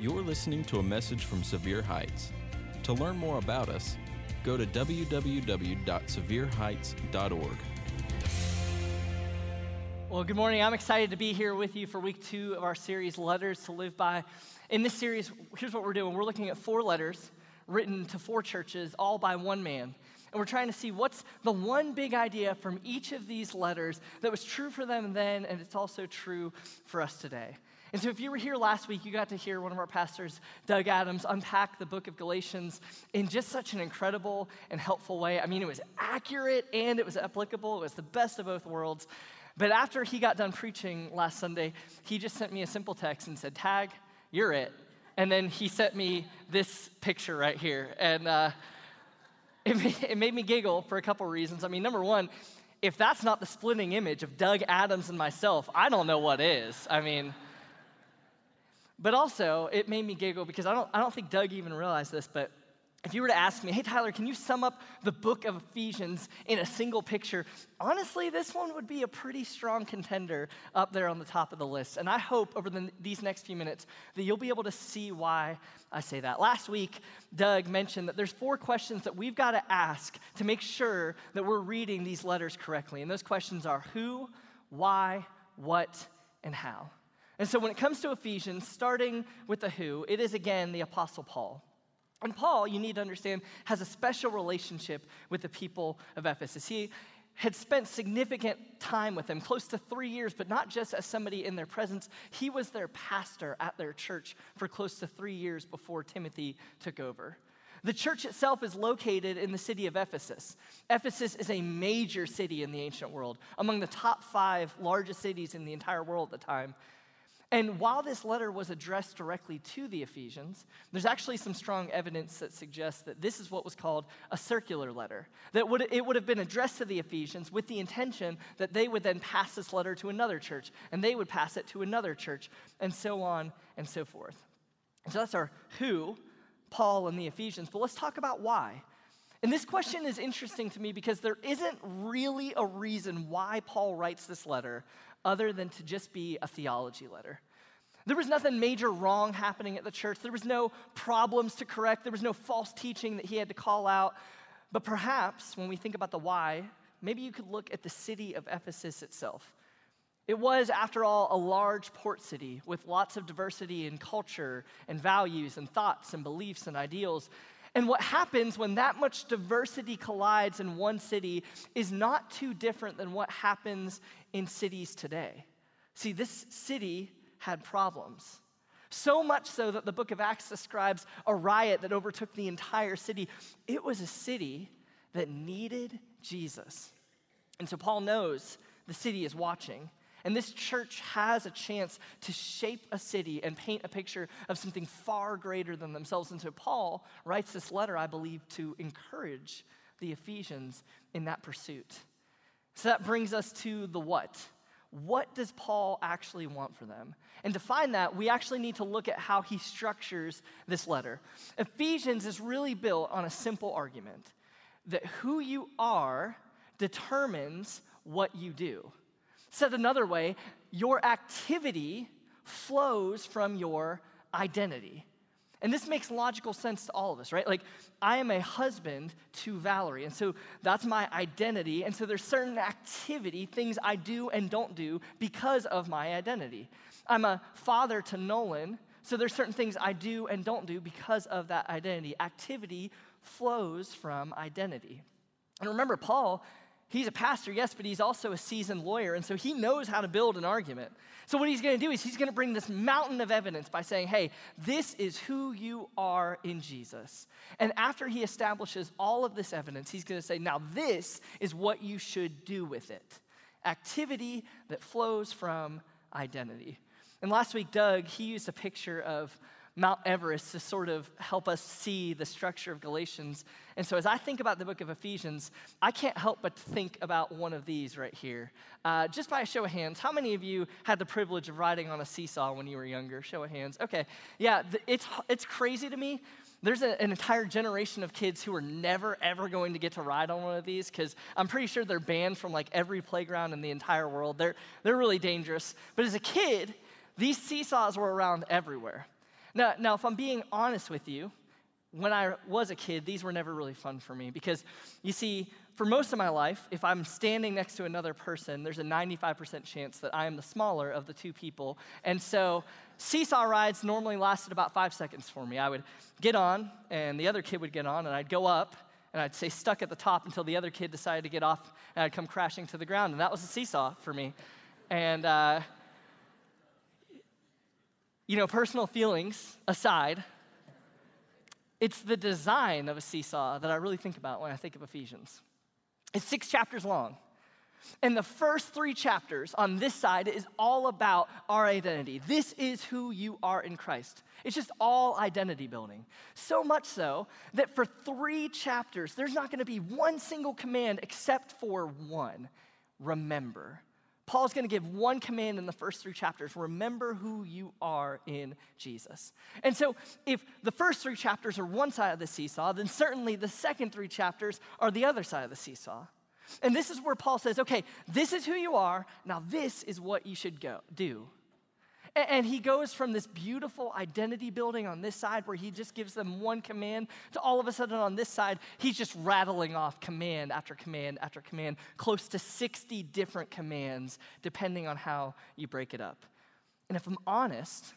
You're listening to a message from Sevier Heights. To learn more about us, go to www.sevierheights.org. Well, good morning. I'm excited to be here with you for week two of our series, Letters to Live By. In this series, here's what we're doing we're looking at four letters written to four churches, all by one man. And we're trying to see what's the one big idea from each of these letters that was true for them then, and it's also true for us today. And so, if you were here last week, you got to hear one of our pastors, Doug Adams, unpack the book of Galatians in just such an incredible and helpful way. I mean, it was accurate and it was applicable, it was the best of both worlds. But after he got done preaching last Sunday, he just sent me a simple text and said, Tag, you're it. And then he sent me this picture right here. And uh, it, it made me giggle for a couple reasons. I mean, number one, if that's not the splitting image of Doug Adams and myself, I don't know what is. I mean, but also, it made me giggle because I don't, I don't think Doug even realized this, but if you were to ask me, hey, Tyler, can you sum up the book of Ephesians in a single picture? Honestly, this one would be a pretty strong contender up there on the top of the list. And I hope over the, these next few minutes that you'll be able to see why I say that. Last week, Doug mentioned that there's four questions that we've got to ask to make sure that we're reading these letters correctly. And those questions are who, why, what, and how. And so when it comes to Ephesians, starting with the who, it is again the Apostle Paul. And Paul, you need to understand, has a special relationship with the people of Ephesus. He had spent significant time with them, close to three years, but not just as somebody in their presence. He was their pastor at their church for close to three years before Timothy took over. The church itself is located in the city of Ephesus. Ephesus is a major city in the ancient world, among the top five largest cities in the entire world at the time. And while this letter was addressed directly to the Ephesians, there's actually some strong evidence that suggests that this is what was called a circular letter. That would, it would have been addressed to the Ephesians with the intention that they would then pass this letter to another church, and they would pass it to another church, and so on and so forth. So that's our who, Paul and the Ephesians. But let's talk about why. And this question is interesting to me because there isn't really a reason why Paul writes this letter other than to just be a theology letter. There was nothing major wrong happening at the church. There was no problems to correct. There was no false teaching that he had to call out. But perhaps when we think about the why, maybe you could look at the city of Ephesus itself. It was, after all, a large port city with lots of diversity in culture and values and thoughts and beliefs and ideals. And what happens when that much diversity collides in one city is not too different than what happens in cities today. See, this city had problems. So much so that the book of Acts describes a riot that overtook the entire city. It was a city that needed Jesus. And so Paul knows the city is watching. And this church has a chance to shape a city and paint a picture of something far greater than themselves. And so Paul writes this letter, I believe, to encourage the Ephesians in that pursuit. So that brings us to the what. What does Paul actually want for them? And to find that, we actually need to look at how he structures this letter. Ephesians is really built on a simple argument that who you are determines what you do. Said another way, your activity flows from your identity. And this makes logical sense to all of us, right? Like, I am a husband to Valerie, and so that's my identity. And so there's certain activity, things I do and don't do because of my identity. I'm a father to Nolan, so there's certain things I do and don't do because of that identity. Activity flows from identity. And remember, Paul He's a pastor, yes, but he's also a seasoned lawyer, and so he knows how to build an argument. So, what he's gonna do is he's gonna bring this mountain of evidence by saying, hey, this is who you are in Jesus. And after he establishes all of this evidence, he's gonna say, now this is what you should do with it activity that flows from identity. And last week, Doug, he used a picture of Mount Everest to sort of help us see the structure of Galatians. And so, as I think about the book of Ephesians, I can't help but think about one of these right here. Uh, just by a show of hands, how many of you had the privilege of riding on a seesaw when you were younger? Show of hands. Okay, yeah, it's, it's crazy to me. There's a, an entire generation of kids who are never, ever going to get to ride on one of these because I'm pretty sure they're banned from like every playground in the entire world. They're, they're really dangerous. But as a kid, these seesaws were around everywhere. Now, now, if I'm being honest with you, when I was a kid, these were never really fun for me because you see, for most of my life, if I'm standing next to another person, there's a 95% chance that I am the smaller of the two people. And so seesaw rides normally lasted about five seconds for me. I would get on, and the other kid would get on, and I'd go up, and I'd stay stuck at the top until the other kid decided to get off, and I'd come crashing to the ground. And that was a seesaw for me. And, uh, you know, personal feelings aside, it's the design of a seesaw that I really think about when I think of Ephesians. It's six chapters long. And the first three chapters on this side is all about our identity. This is who you are in Christ. It's just all identity building. So much so that for three chapters, there's not going to be one single command except for one remember. Paul's going to give one command in the first three chapters remember who you are in Jesus. And so, if the first three chapters are one side of the seesaw, then certainly the second three chapters are the other side of the seesaw. And this is where Paul says, okay, this is who you are, now this is what you should go do. And he goes from this beautiful identity building on this side, where he just gives them one command, to all of a sudden on this side, he's just rattling off command after command after command, close to 60 different commands, depending on how you break it up. And if I'm honest,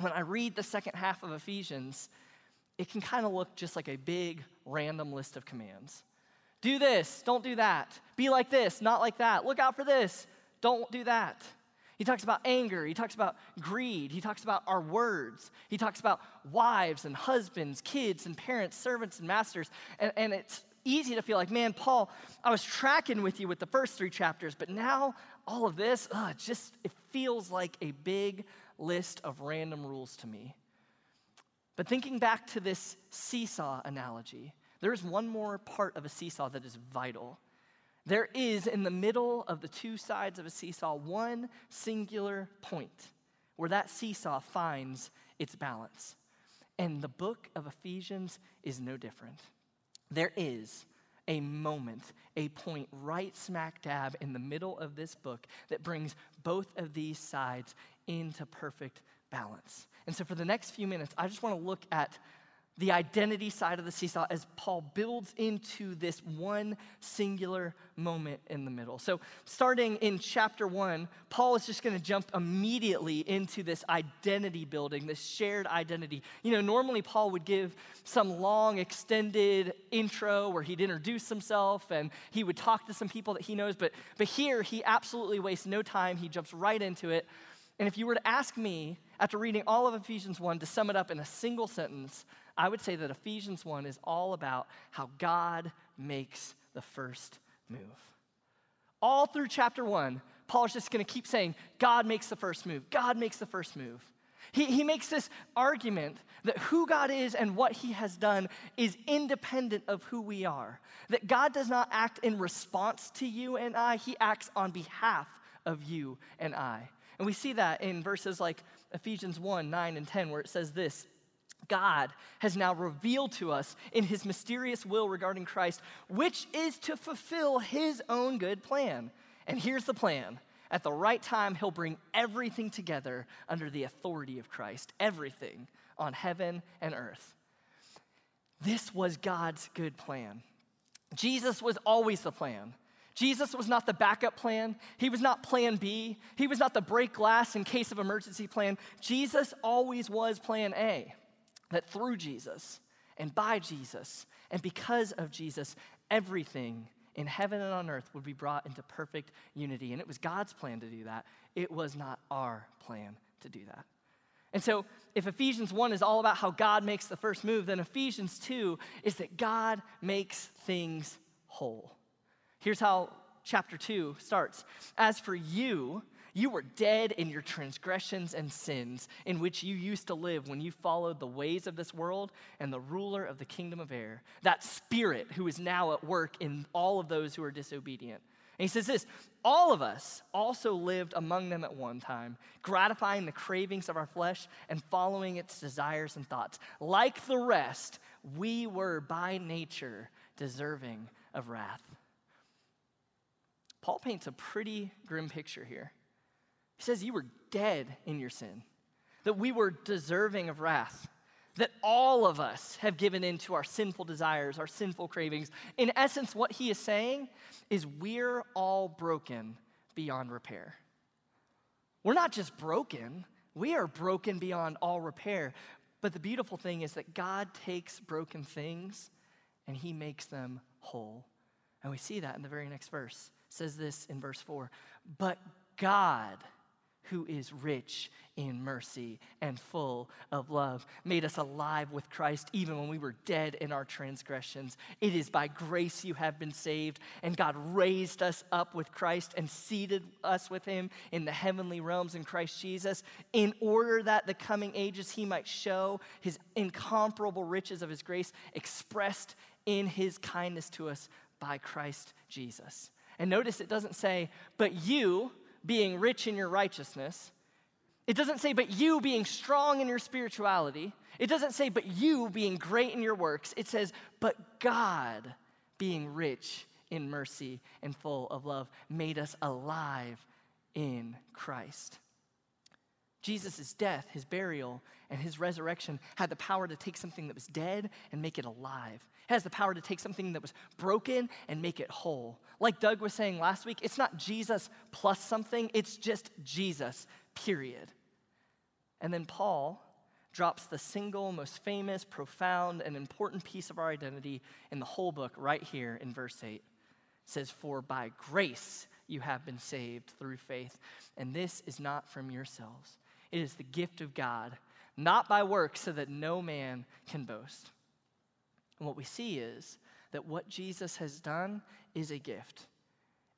when I read the second half of Ephesians, it can kind of look just like a big random list of commands. Do this, don't do that. Be like this, not like that. Look out for this, don't do that. He talks about anger. He talks about greed. He talks about our words. He talks about wives and husbands, kids and parents, servants and masters. And, and it's easy to feel like, man, Paul, I was tracking with you with the first three chapters, but now all of this, uh, it just it feels like a big list of random rules to me. But thinking back to this seesaw analogy, there is one more part of a seesaw that is vital. There is in the middle of the two sides of a seesaw one singular point where that seesaw finds its balance. And the book of Ephesians is no different. There is a moment, a point right smack dab in the middle of this book that brings both of these sides into perfect balance. And so, for the next few minutes, I just want to look at the identity side of the seesaw as Paul builds into this one singular moment in the middle. So, starting in chapter one, Paul is just going to jump immediately into this identity building, this shared identity. You know, normally Paul would give some long, extended intro where he'd introduce himself and he would talk to some people that he knows, but, but here he absolutely wastes no time. He jumps right into it. And if you were to ask me, after reading all of Ephesians 1, to sum it up in a single sentence, I would say that Ephesians 1 is all about how God makes the first move. All through chapter 1, Paul's just going to keep saying, God makes the first move. God makes the first move. He, he makes this argument that who God is and what he has done is independent of who we are. That God does not act in response to you and I, he acts on behalf of you and I. And we see that in verses like Ephesians 1 9 and 10, where it says this God has now revealed to us in his mysterious will regarding Christ, which is to fulfill his own good plan. And here's the plan at the right time, he'll bring everything together under the authority of Christ, everything on heaven and earth. This was God's good plan. Jesus was always the plan. Jesus was not the backup plan. He was not plan B. He was not the break glass in case of emergency plan. Jesus always was plan A that through Jesus and by Jesus and because of Jesus, everything in heaven and on earth would be brought into perfect unity. And it was God's plan to do that, it was not our plan to do that. And so, if Ephesians 1 is all about how God makes the first move, then Ephesians 2 is that God makes things whole. Here's how chapter 2 starts As for you, you were dead in your transgressions and sins, in which you used to live when you followed the ways of this world and the ruler of the kingdom of air, that spirit who is now at work in all of those who are disobedient. And he says this all of us also lived among them at one time, gratifying the cravings of our flesh and following its desires and thoughts. Like the rest, we were by nature deserving of wrath. Paul paints a pretty grim picture here. He says you were dead in your sin. that we were deserving of wrath, that all of us have given in to our sinful desires, our sinful cravings. In essence, what he is saying is we're all broken beyond repair. We're not just broken, we are broken beyond all repair. But the beautiful thing is that God takes broken things and he makes them whole. And we see that in the very next verse. Says this in verse 4 But God, who is rich in mercy and full of love, made us alive with Christ even when we were dead in our transgressions. It is by grace you have been saved, and God raised us up with Christ and seated us with him in the heavenly realms in Christ Jesus, in order that the coming ages he might show his incomparable riches of his grace expressed in his kindness to us by Christ Jesus. And notice it doesn't say, but you, being rich in your righteousness. It doesn't say, but you being strong in your spirituality. It doesn't say, but you being great in your works. It says, but God being rich in mercy and full of love made us alive in Christ. Jesus' death, his burial, and his resurrection had the power to take something that was dead and make it alive. It has the power to take something that was broken and make it whole. Like Doug was saying last week, it's not Jesus plus something, it's just Jesus, period. And then Paul drops the single most famous, profound, and important piece of our identity in the whole book right here in verse 8. It says, For by grace you have been saved through faith, and this is not from yourselves. It is the gift of God, not by works, so that no man can boast. And what we see is that what Jesus has done is a gift.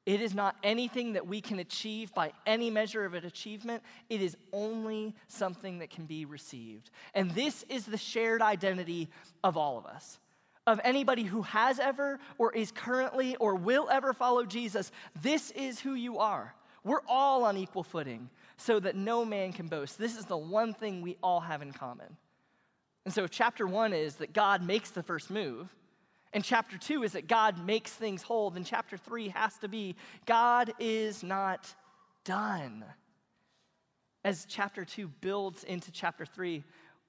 It is not anything that we can achieve by any measure of an achievement. It is only something that can be received. And this is the shared identity of all of us. Of anybody who has ever, or is currently, or will ever follow Jesus, this is who you are. We're all on equal footing so that no man can boast. This is the one thing we all have in common. And so, chapter one is that God makes the first move. And chapter two is that God makes things whole. Then chapter three has to be God is not done. As chapter two builds into chapter three,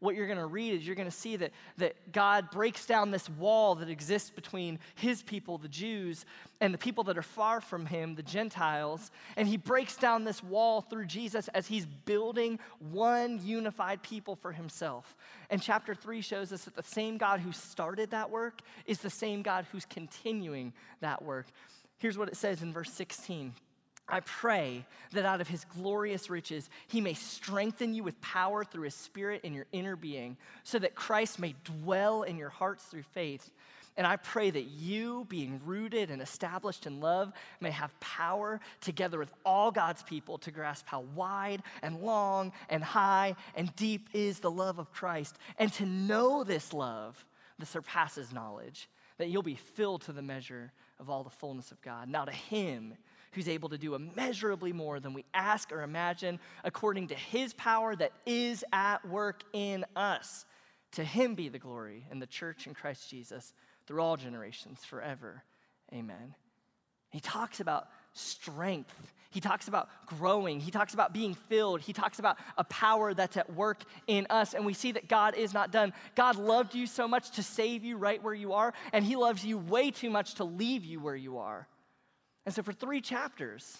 what you're going to read is you're going to see that, that God breaks down this wall that exists between his people, the Jews, and the people that are far from him, the Gentiles. And he breaks down this wall through Jesus as he's building one unified people for himself. And chapter three shows us that the same God who started that work is the same God who's continuing that work. Here's what it says in verse 16 I pray that out of his glorious riches, he may strengthen you with power through his spirit in your inner being, so that Christ may dwell in your hearts through faith. And I pray that you, being rooted and established in love, may have power together with all God's people to grasp how wide and long and high and deep is the love of Christ, and to know this love that surpasses knowledge, that you'll be filled to the measure of all the fullness of God. Now, to him, who's able to do immeasurably more than we ask or imagine, according to his power that is at work in us. To him be the glory in the church in Christ Jesus through all generations, forever. Amen. He talks about strength. He talks about growing. He talks about being filled. He talks about a power that's at work in us. And we see that God is not done. God loved you so much to save you right where you are, and He loves you way too much to leave you where you are. And so for three chapters,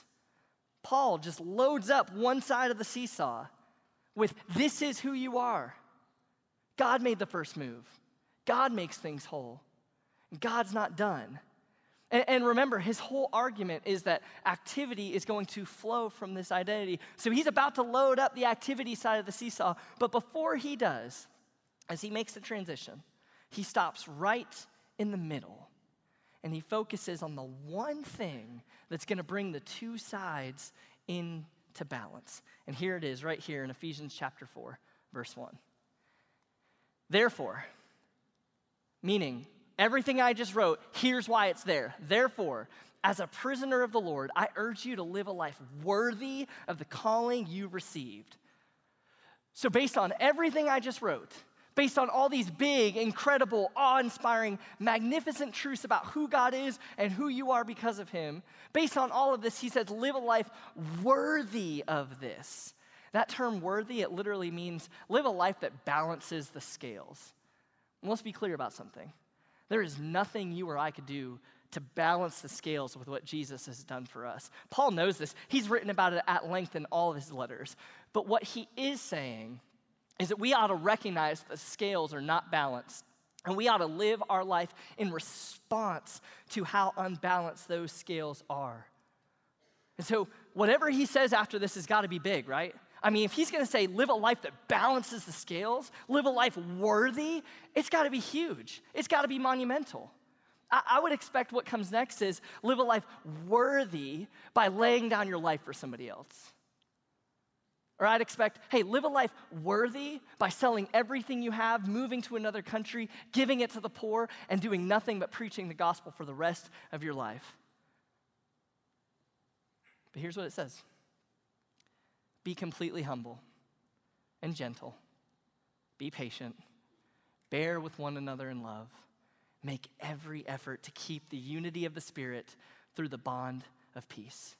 Paul just loads up one side of the seesaw with this is who you are. God made the first move, God makes things whole. God's not done. And, and, remember, his whole argument is that activity is going to flow from this identity. So he's about to load up the activity side of the seesaw. But before he does, as he makes the transition, he stops right in the middle and he focuses on the one thing that's going to bring the two sides into balance. And here it is, right here in Ephesians chapter 4, verse 1. Therefore, meaning everything I just wrote, here's why it's there. Therefore, as a prisoner of the Lord, I urge you to live a life worthy of the calling you received. So, based on everything I just wrote, based on all these big, incredible, awe inspiring, magnificent truths about who God is and who you are because of Him, based on all of this, He says, live a life worthy of this. That term worthy, it literally means live a life that balances the scales. And let's be clear about something. There is nothing you or I could do to balance the scales with what Jesus has done for us. Paul knows this. He's written about it at length in all of his letters. But what he is saying is that we ought to recognize the scales are not balanced. And we ought to live our life in response to how unbalanced those scales are. And so, whatever he says after this has got to be big, right? I mean, if he's gonna say live a life that balances the scales, live a life worthy, it's gotta be huge. It's gotta be monumental. I, I would expect what comes next is live a life worthy by laying down your life for somebody else. Or I'd expect, hey, live a life worthy by selling everything you have, moving to another country, giving it to the poor, and doing nothing but preaching the gospel for the rest of your life. But here's what it says be completely humble and gentle, be patient, bear with one another in love, make every effort to keep the unity of the Spirit through the bond of peace.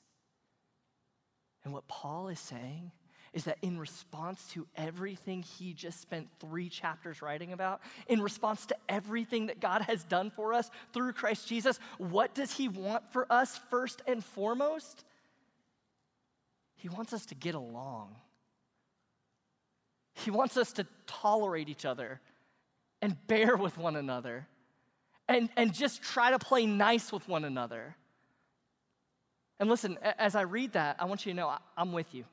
And what Paul is saying is that in response to everything he just spent three chapters writing about, in response to everything that God has done for us through Christ Jesus, what does he want for us first and foremost? He wants us to get along. He wants us to tolerate each other and bear with one another and, and just try to play nice with one another. And listen, as I read that, I want you to know I'm with you.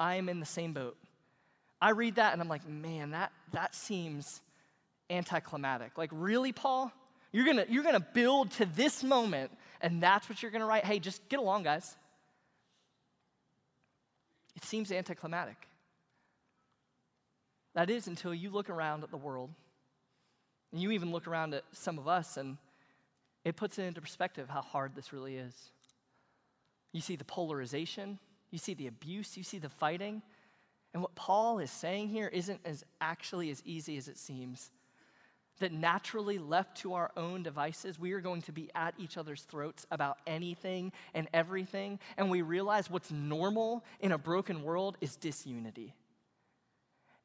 I am in the same boat. I read that and I'm like, man, that, that seems anticlimactic. Like, really, Paul? You're gonna, you're gonna build to this moment and that's what you're gonna write? Hey, just get along, guys. It seems anticlimactic. That is until you look around at the world and you even look around at some of us and it puts it into perspective how hard this really is. You see the polarization, you see the abuse, you see the fighting. And what Paul is saying here isn't as actually as easy as it seems. That naturally left to our own devices, we are going to be at each other's throats about anything and everything. And we realize what's normal in a broken world is disunity.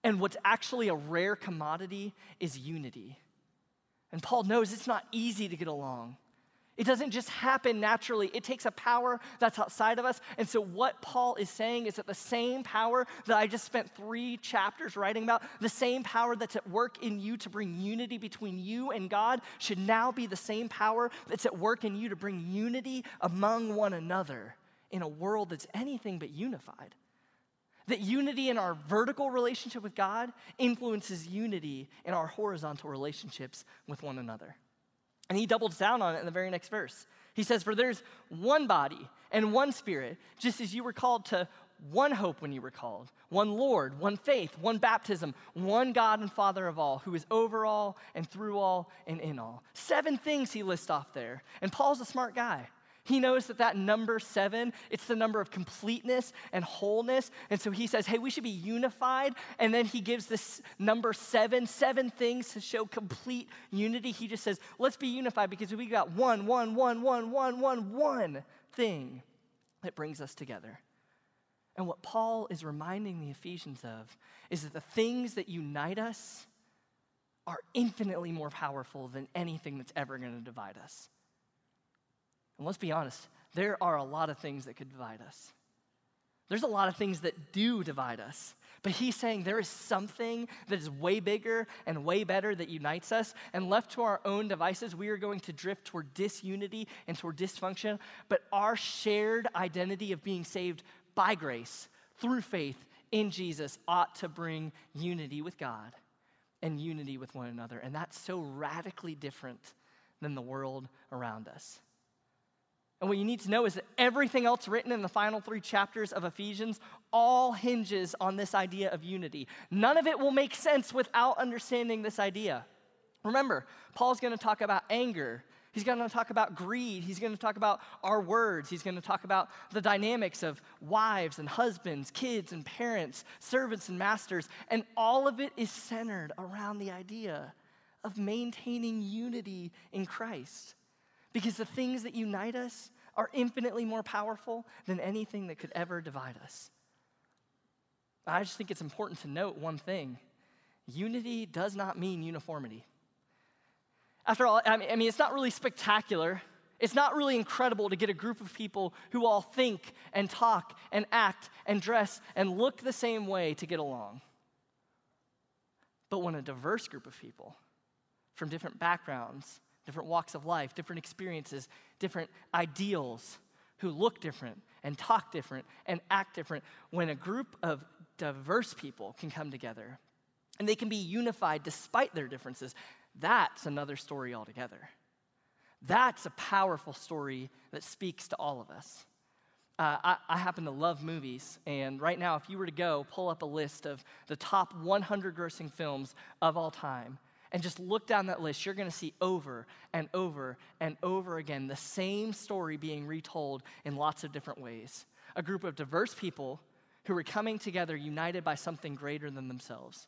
And what's actually a rare commodity is unity. And Paul knows it's not easy to get along. It doesn't just happen naturally. It takes a power that's outside of us. And so, what Paul is saying is that the same power that I just spent three chapters writing about, the same power that's at work in you to bring unity between you and God, should now be the same power that's at work in you to bring unity among one another in a world that's anything but unified. That unity in our vertical relationship with God influences unity in our horizontal relationships with one another. And he doubles down on it in the very next verse. He says, For there's one body and one spirit, just as you were called to one hope when you were called, one Lord, one faith, one baptism, one God and Father of all, who is over all and through all and in all. Seven things he lists off there. And Paul's a smart guy. He knows that that number seven, it's the number of completeness and wholeness. And so he says, hey, we should be unified. And then he gives this number seven, seven things to show complete unity. He just says, let's be unified because we got one, one, one, one, one, one, one thing that brings us together. And what Paul is reminding the Ephesians of is that the things that unite us are infinitely more powerful than anything that's ever going to divide us. And let's be honest, there are a lot of things that could divide us. There's a lot of things that do divide us. But he's saying there is something that is way bigger and way better that unites us. And left to our own devices, we are going to drift toward disunity and toward dysfunction. But our shared identity of being saved by grace through faith in Jesus ought to bring unity with God and unity with one another. And that's so radically different than the world around us. And what you need to know is that everything else written in the final three chapters of Ephesians all hinges on this idea of unity. None of it will make sense without understanding this idea. Remember, Paul's going to talk about anger. He's going to talk about greed. He's going to talk about our words. He's going to talk about the dynamics of wives and husbands, kids and parents, servants and masters. And all of it is centered around the idea of maintaining unity in Christ. Because the things that unite us are infinitely more powerful than anything that could ever divide us. I just think it's important to note one thing unity does not mean uniformity. After all, I mean, it's not really spectacular. It's not really incredible to get a group of people who all think and talk and act and dress and look the same way to get along. But when a diverse group of people from different backgrounds, different walks of life, different experiences, different ideals, who look different and talk different and act different, when a group of diverse people can come together and they can be unified despite their differences, that's another story altogether. That's a powerful story that speaks to all of us. Uh, I, I, happen to love movies, and right now, if you were to go pull up a list of the top 100 grossing films of all time, and just look down that list, you're going to see over and over and over again the same story being retold in lots of different ways. A group of diverse people who are coming together united by something greater than themselves.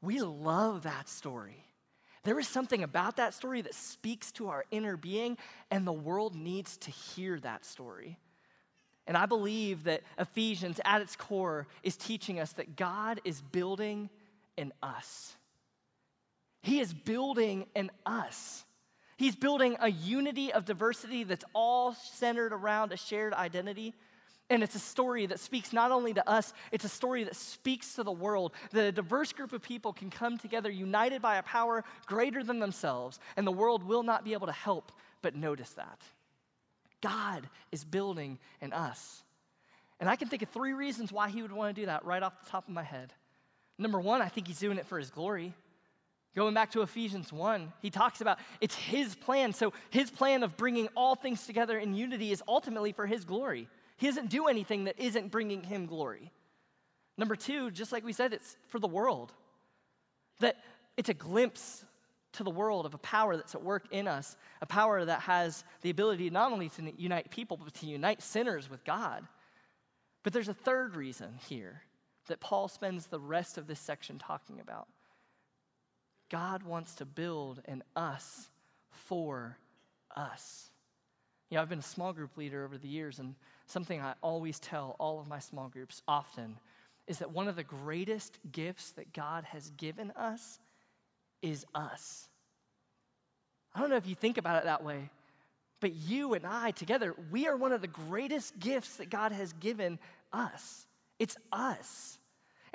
We love that story. There is something about that story that speaks to our inner being, and the world needs to hear that story. And I believe that Ephesians, at its core, is teaching us that God is building in us. He is building in us. He's building a unity of diversity that's all centered around a shared identity. And it's a story that speaks not only to us, it's a story that speaks to the world. That a diverse group of people can come together united by a power greater than themselves, and the world will not be able to help but notice that. God is building in us. And I can think of three reasons why he would want to do that right off the top of my head. Number one, I think he's doing it for his glory. Going back to Ephesians 1, he talks about it's his plan. So, his plan of bringing all things together in unity is ultimately for his glory. He doesn't do anything that isn't bringing him glory. Number two, just like we said, it's for the world. That it's a glimpse to the world of a power that's at work in us, a power that has the ability not only to unite people, but to unite sinners with God. But there's a third reason here that Paul spends the rest of this section talking about. God wants to build an us for us. You know, I've been a small group leader over the years, and something I always tell all of my small groups often is that one of the greatest gifts that God has given us is us. I don't know if you think about it that way, but you and I together, we are one of the greatest gifts that God has given us. It's us.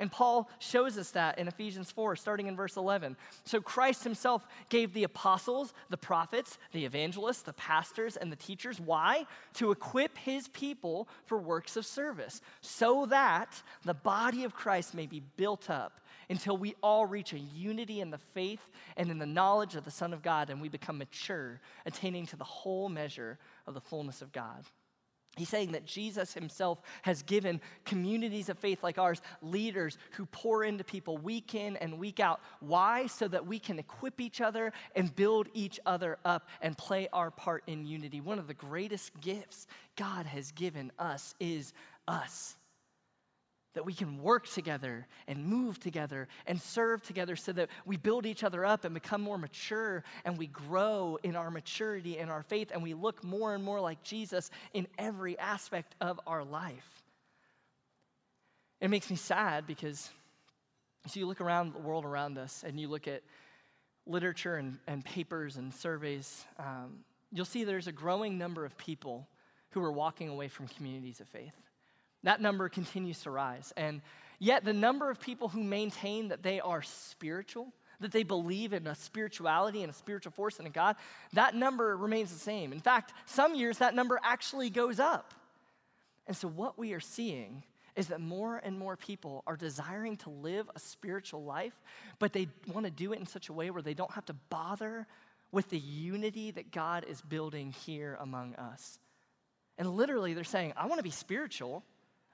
And Paul shows us that in Ephesians 4, starting in verse 11. So Christ himself gave the apostles, the prophets, the evangelists, the pastors, and the teachers. Why? To equip his people for works of service, so that the body of Christ may be built up until we all reach a unity in the faith and in the knowledge of the Son of God and we become mature, attaining to the whole measure of the fullness of God. He's saying that Jesus himself has given communities of faith like ours leaders who pour into people week in and week out. Why? So that we can equip each other and build each other up and play our part in unity. One of the greatest gifts God has given us is us that we can work together and move together and serve together so that we build each other up and become more mature and we grow in our maturity and our faith and we look more and more like Jesus in every aspect of our life. It makes me sad because so you look around the world around us and you look at literature and, and papers and surveys, um, you'll see there's a growing number of people who are walking away from communities of faith. That number continues to rise. And yet, the number of people who maintain that they are spiritual, that they believe in a spirituality and a spiritual force and a God, that number remains the same. In fact, some years that number actually goes up. And so, what we are seeing is that more and more people are desiring to live a spiritual life, but they want to do it in such a way where they don't have to bother with the unity that God is building here among us. And literally, they're saying, I want to be spiritual,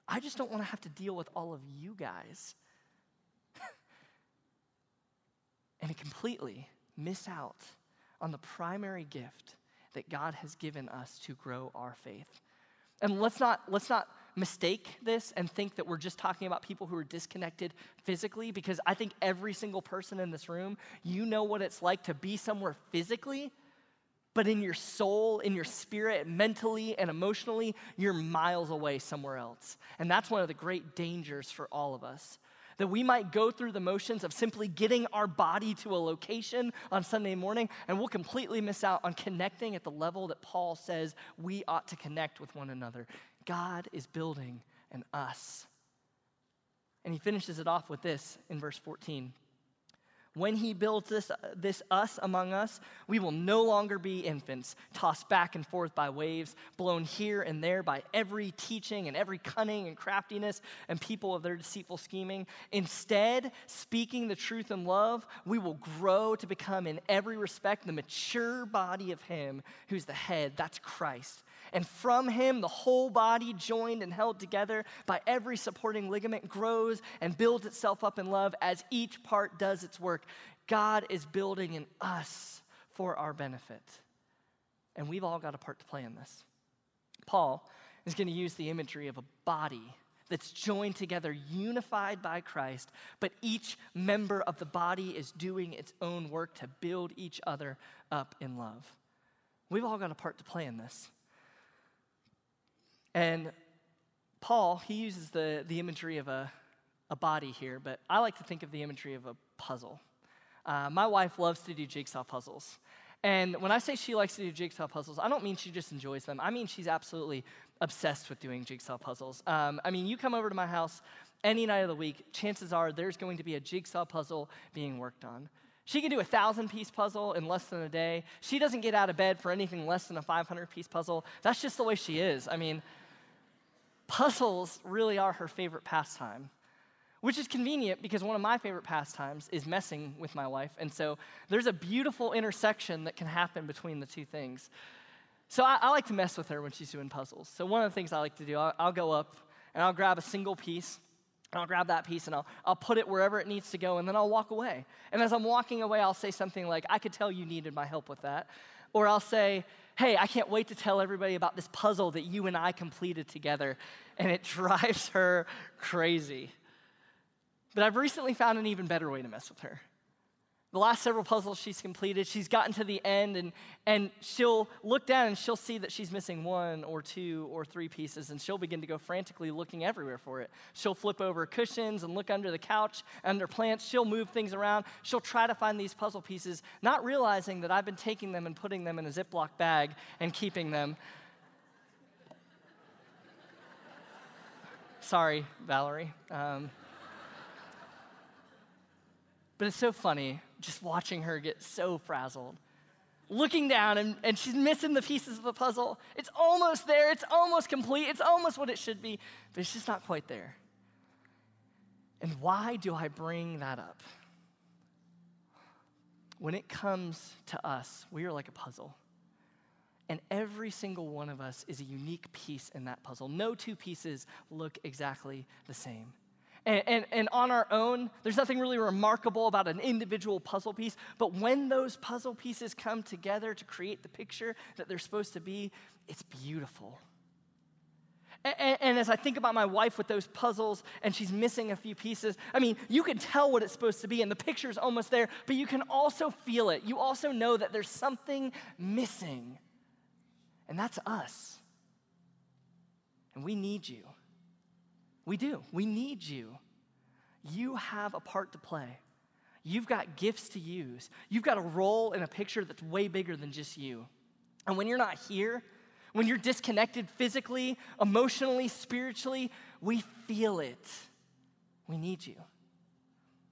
I just don't want to have to deal with all of you guys. and completely miss out on the primary gift that God has given us to grow our faith. And let's not, let's not mistake this and think that we're just talking about people who are disconnected physically, because I think every single person in this room, you know what it's like to be somewhere physically, but in your soul, in your spirit, mentally and emotionally, you're miles away somewhere else. And that's one of the great dangers for all of us. That we might go through the motions of simply getting our body to a location on Sunday morning, and we'll completely miss out on connecting at the level that Paul says we ought to connect with one another. God is building an us. And he finishes it off with this in verse 14. When he builds this, uh, this us among us, we will no longer be infants, tossed back and forth by waves, blown here and there by every teaching and every cunning and craftiness and people of their deceitful scheming. Instead, speaking the truth in love, we will grow to become, in every respect, the mature body of him who's the head. That's Christ. And from him, the whole body, joined and held together by every supporting ligament, grows and builds itself up in love as each part does its work. God is building in us for our benefit. And we've all got a part to play in this. Paul is going to use the imagery of a body that's joined together, unified by Christ, but each member of the body is doing its own work to build each other up in love. We've all got a part to play in this. And Paul, he uses the, the imagery of a, a body here, but I like to think of the imagery of a puzzle. Uh, my wife loves to do jigsaw puzzles. And when I say she likes to do jigsaw puzzles, I don't mean she just enjoys them. I mean she's absolutely obsessed with doing jigsaw puzzles. Um, I mean, you come over to my house any night of the week, chances are there's going to be a jigsaw puzzle being worked on. She can do a thousand piece puzzle in less than a day. She doesn't get out of bed for anything less than a 500 piece puzzle. That's just the way she is. I mean, puzzles really are her favorite pastime, which is convenient because one of my favorite pastimes is messing with my wife. And so there's a beautiful intersection that can happen between the two things. So I, I like to mess with her when she's doing puzzles. So one of the things I like to do, I'll, I'll go up and I'll grab a single piece and I'll grab that piece and I'll, I'll put it wherever it needs to go, and then I'll walk away. And as I'm walking away, I'll say something like, I could tell you needed my help with that. Or I'll say, Hey, I can't wait to tell everybody about this puzzle that you and I completed together. And it drives her crazy. But I've recently found an even better way to mess with her. The last several puzzles she's completed, she's gotten to the end and, and she'll look down and she'll see that she's missing one or two or three pieces and she'll begin to go frantically looking everywhere for it. She'll flip over cushions and look under the couch, under plants. She'll move things around. She'll try to find these puzzle pieces, not realizing that I've been taking them and putting them in a Ziploc bag and keeping them. Sorry, Valerie. Um, but it's so funny just watching her get so frazzled. Looking down and, and she's missing the pieces of the puzzle. It's almost there, it's almost complete, it's almost what it should be, but it's just not quite there. And why do I bring that up? When it comes to us, we are like a puzzle. And every single one of us is a unique piece in that puzzle. No two pieces look exactly the same. And, and, and, on our own, there's nothing really remarkable about an individual puzzle piece. But when those puzzle pieces come together to create the picture that they're supposed to be, it's beautiful. And, and, as I think about my wife with those puzzles and she's missing a few pieces, I mean, you can tell what it's supposed to be and the picture's almost there, but you can also feel it. You also know that there's something missing. And that's us. And we need you. We do. We need you. You have a part to play. You've got gifts to use. You've got a role in a picture that's way bigger than just you. And when you're not here, when you're disconnected physically, emotionally, spiritually, we feel it. We need you.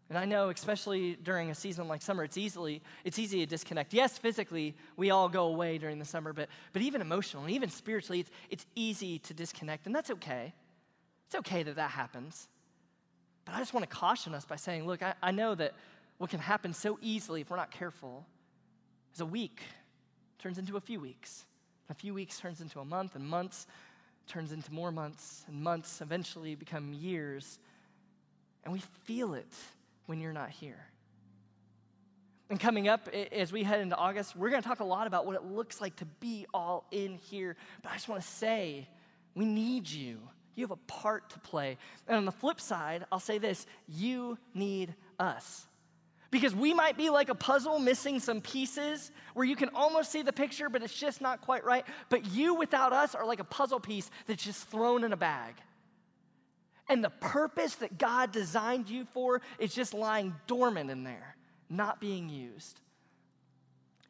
And I know, especially during a season like summer, it's easily it's easy to disconnect. Yes, physically, we all go away during the summer, but but even emotionally, even spiritually, it's it's easy to disconnect, and that's okay. It's okay that that happens. But I just want to caution us by saying, look, I, I know that what can happen so easily if we're not careful is a week turns into a few weeks. A few weeks turns into a month, and months turns into more months, and months eventually become years. And we feel it when you're not here. And coming up, as we head into August, we're going to talk a lot about what it looks like to be all in here. But I just want to say, we need you. You have a part to play. And on the flip side, I'll say this you need us. Because we might be like a puzzle missing some pieces where you can almost see the picture, but it's just not quite right. But you without us are like a puzzle piece that's just thrown in a bag. And the purpose that God designed you for is just lying dormant in there, not being used.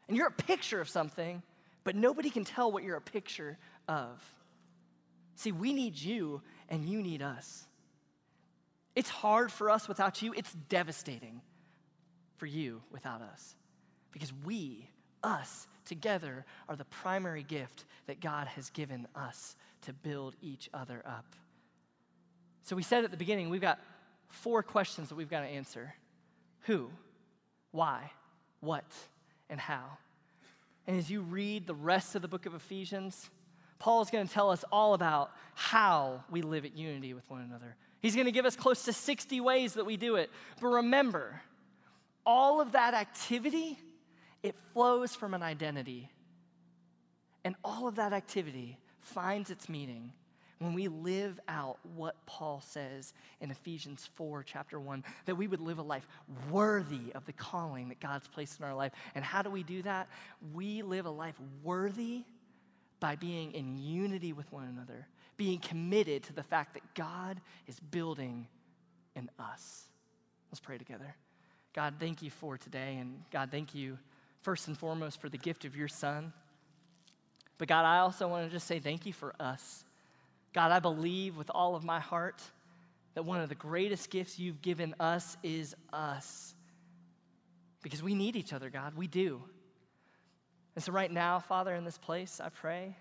And you're a picture of something, but nobody can tell what you're a picture of. See, we need you and you need us. It's hard for us without you, it's devastating for you without us. Because we, us, together are the primary gift that God has given us to build each other up. So we said at the beginning, we've got four questions that we've got to answer who, why, what, and how. And as you read the rest of the book of Ephesians, Paul is going to tell us all about how we live at unity with one another. He's going to give us close to 60 ways that we do it. But remember, all of that activity, it flows from an identity. And all of that activity finds its meaning when we live out what Paul says in Ephesians 4, chapter 1, that we would live a life worthy of the calling that God's placed in our life. And how do we do that? We live a life worthy by being in unity with one another, being committed to the fact that God is building in us. Let's pray together. God, thank you for today. And God, thank you first and foremost for the gift of your son. But God, I also want to just say thank you for us. God, I believe with all of my heart that one of the greatest gifts you've given us is us. Because we need each other, God. We do. And so, right now, Father, in this place, I pray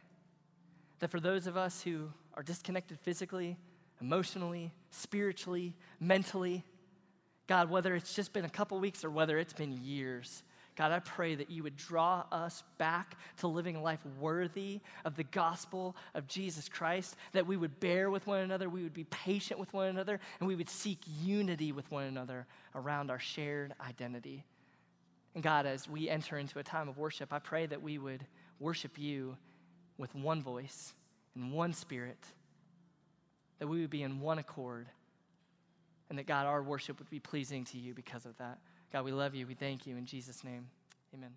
that for those of us who are disconnected physically, emotionally, spiritually, mentally, God, whether it's just been a couple weeks or whether it's been years, God, I pray that you would draw us back to living a life worthy of the gospel of Jesus Christ, that we would bear with one another, we would be patient with one another, and we would seek unity with one another around our shared identity. And God, as we enter into a time of worship, I pray that we would worship you with one voice and one spirit, that we would be in one accord, and that God, our worship would be pleasing to you because of that. God, we love you. We thank you. In Jesus' name, amen.